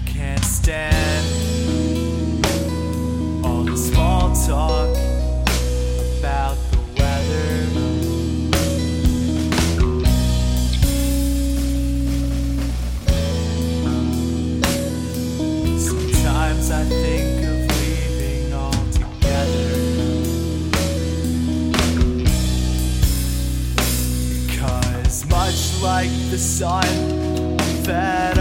I can't stand all the small talk about the weather. Sometimes I think of leaving altogether because, much like the sun, I'm fed